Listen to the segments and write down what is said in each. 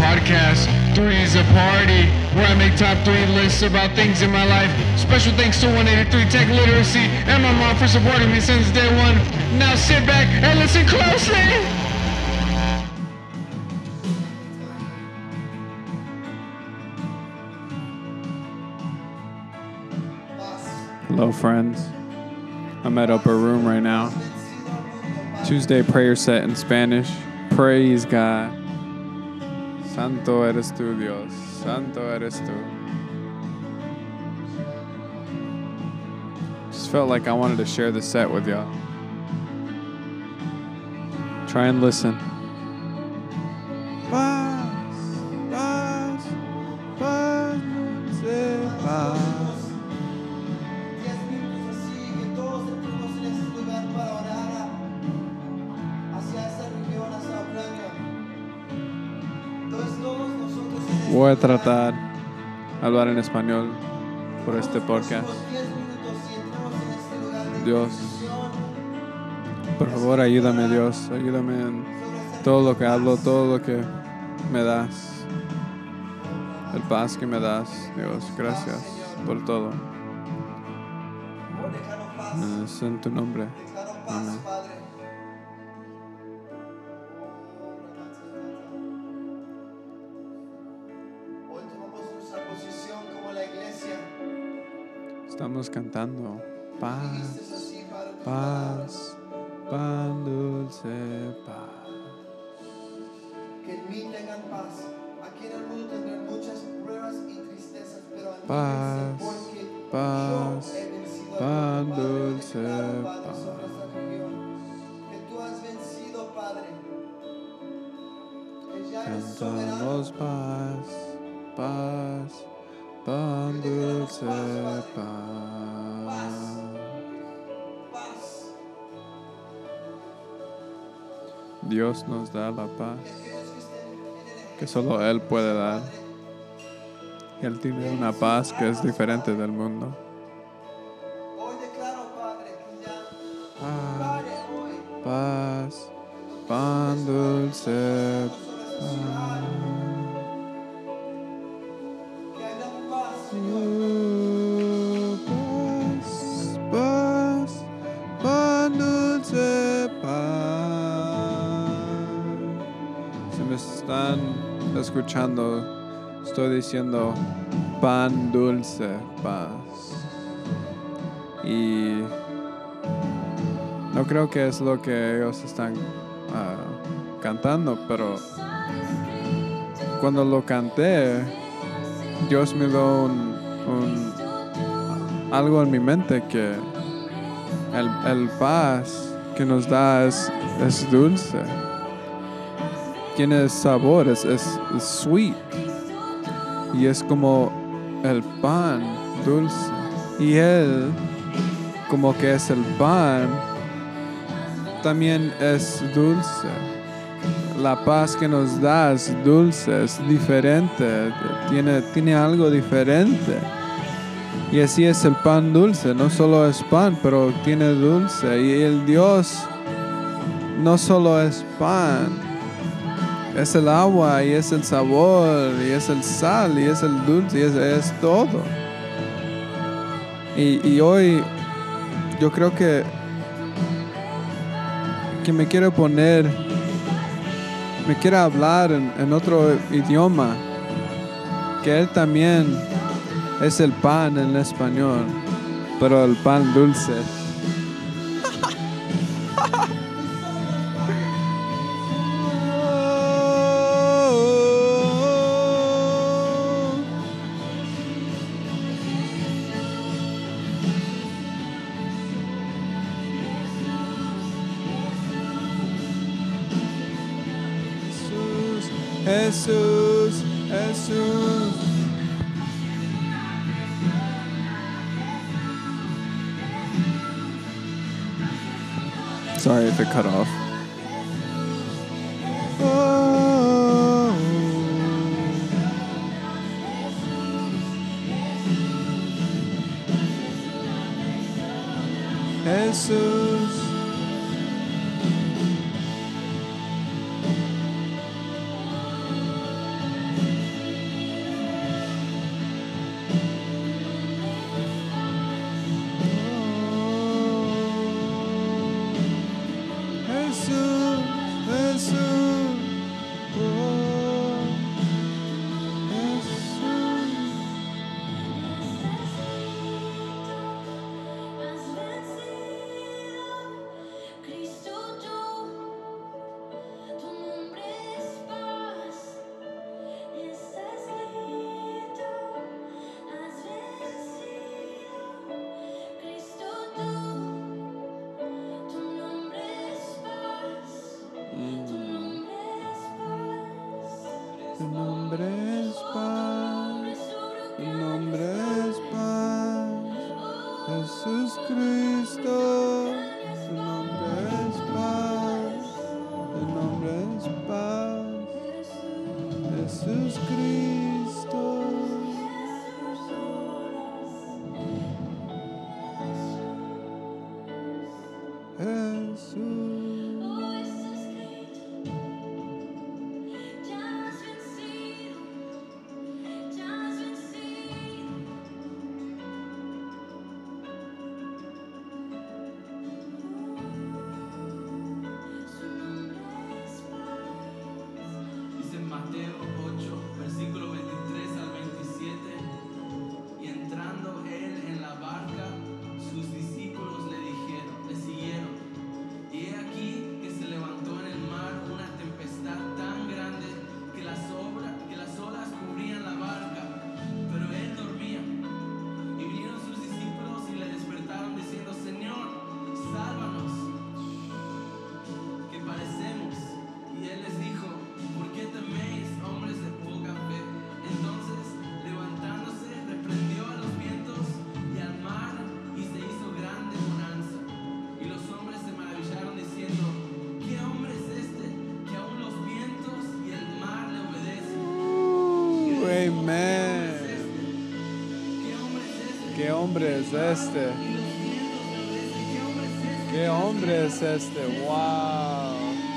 podcast. Three is a party where I make top three lists about things in my life. Special thanks to 183 Tech Literacy and my mom for supporting me since day one. Now sit back and listen closely. Hello, friends. I'm at Upper Room right now. Tuesday prayer set in Spanish. Praise God. Santo eres tú, Dios. Santo eres tú. Just felt like I wanted to share the set with y'all. Try and listen. Tratar hablar en español por este podcast. próximos 10 minutos y entremos en lugar de Dios. Por favor, ayúdame Dios, ayúdame en todo lo que hablo, todo lo que me das. El paz que me das, Dios, gracias por todo. Es en tu nombre. Estamos cantando paz, paz, pan dulce, paz. que en mí tengan paz. Aquí en el mundo tendrán muchas pruebas y tristezas, pero Paz, paz, yo he vencido al pan dulce, paz. que tú has vencido, Padre. Que ya. Cantamos paz, paz, paz. Paz. Dios nos da la paz que solo Él puede dar. Él tiene una paz que es diferente del mundo. Paz, pan dulce, paz. Están escuchando, estoy diciendo pan dulce, paz. Y no creo que es lo que ellos están ah, cantando, pero cuando lo canté, Dios me dio un, un- algo en mi mente que el, el paz que nos da es, es dulce. Tiene sabor, es, sweet. Y es como el pan dulce. Y Él, como que es el pan, también es dulce la paz que nos da es dulce, es diferente, tiene, tiene algo diferente. Y así es el pan dulce, no solo es pan, pero tiene dulce. Y el Dios no solo es pan, es el agua y es el sabor y es el sal y es el dulce y es, todo. Y, hoy yo creo que, que me quiero poner me quiere hablar en, en otro idioma, que Él también es el pan en español, pero el pan dulce. Sorry if it cut off. Oh. Jesús. Jesús Cristo, tu nombre es paz, tu nombre es paz, Jesús Cristo. hombre es este? ¿Qué hombre es este? ¡Wow!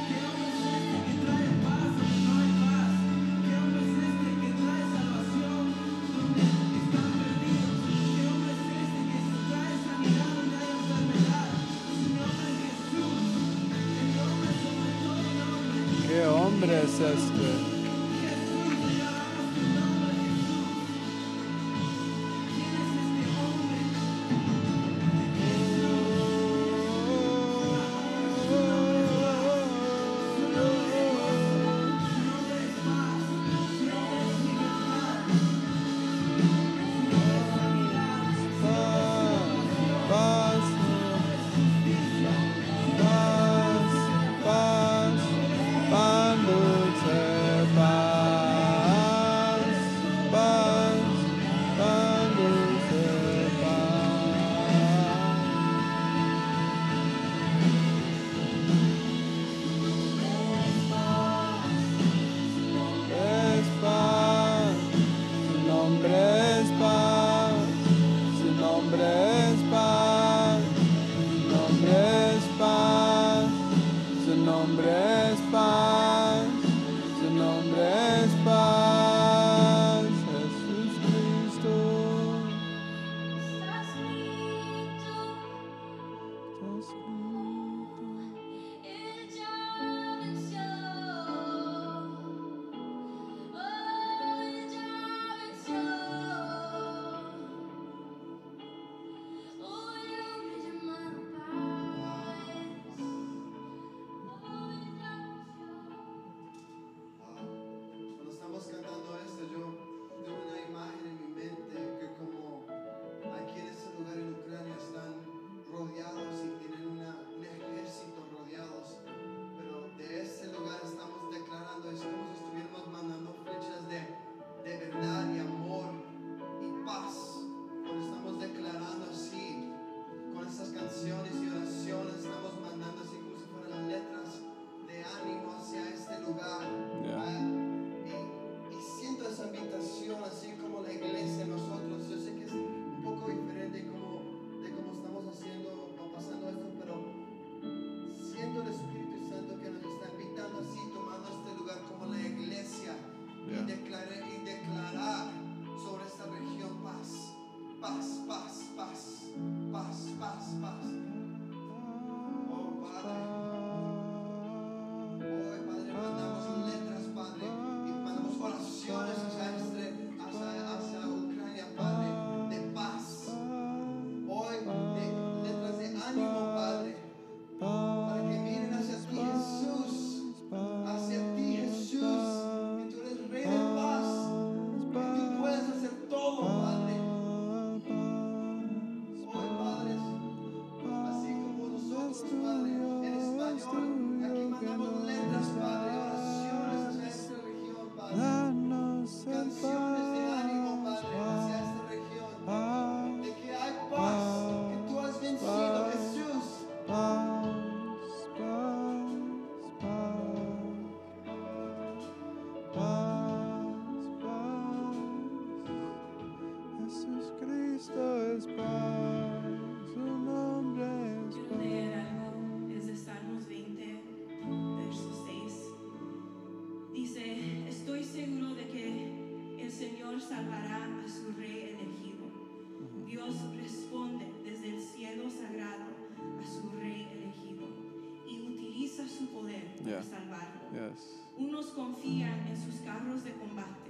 Yeah. de salvarlo. Yes. Unos confían en sus carros de combate,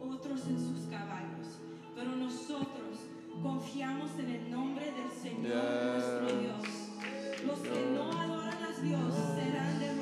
otros en sus caballos, pero nosotros confiamos en el nombre del Señor nuestro Yes. Dios. Los que no adoran a Dios serán derrotados,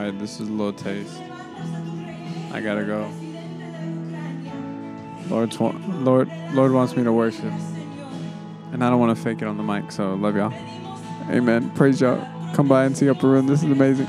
tierra. All right, this is a little taste. I gotta go. wa- Lord, Lord wants me to worship, and I don't want to fake it on the mic. So love y'all. Amen. Praise y'all. Come by and see Upper Room. This is amazing.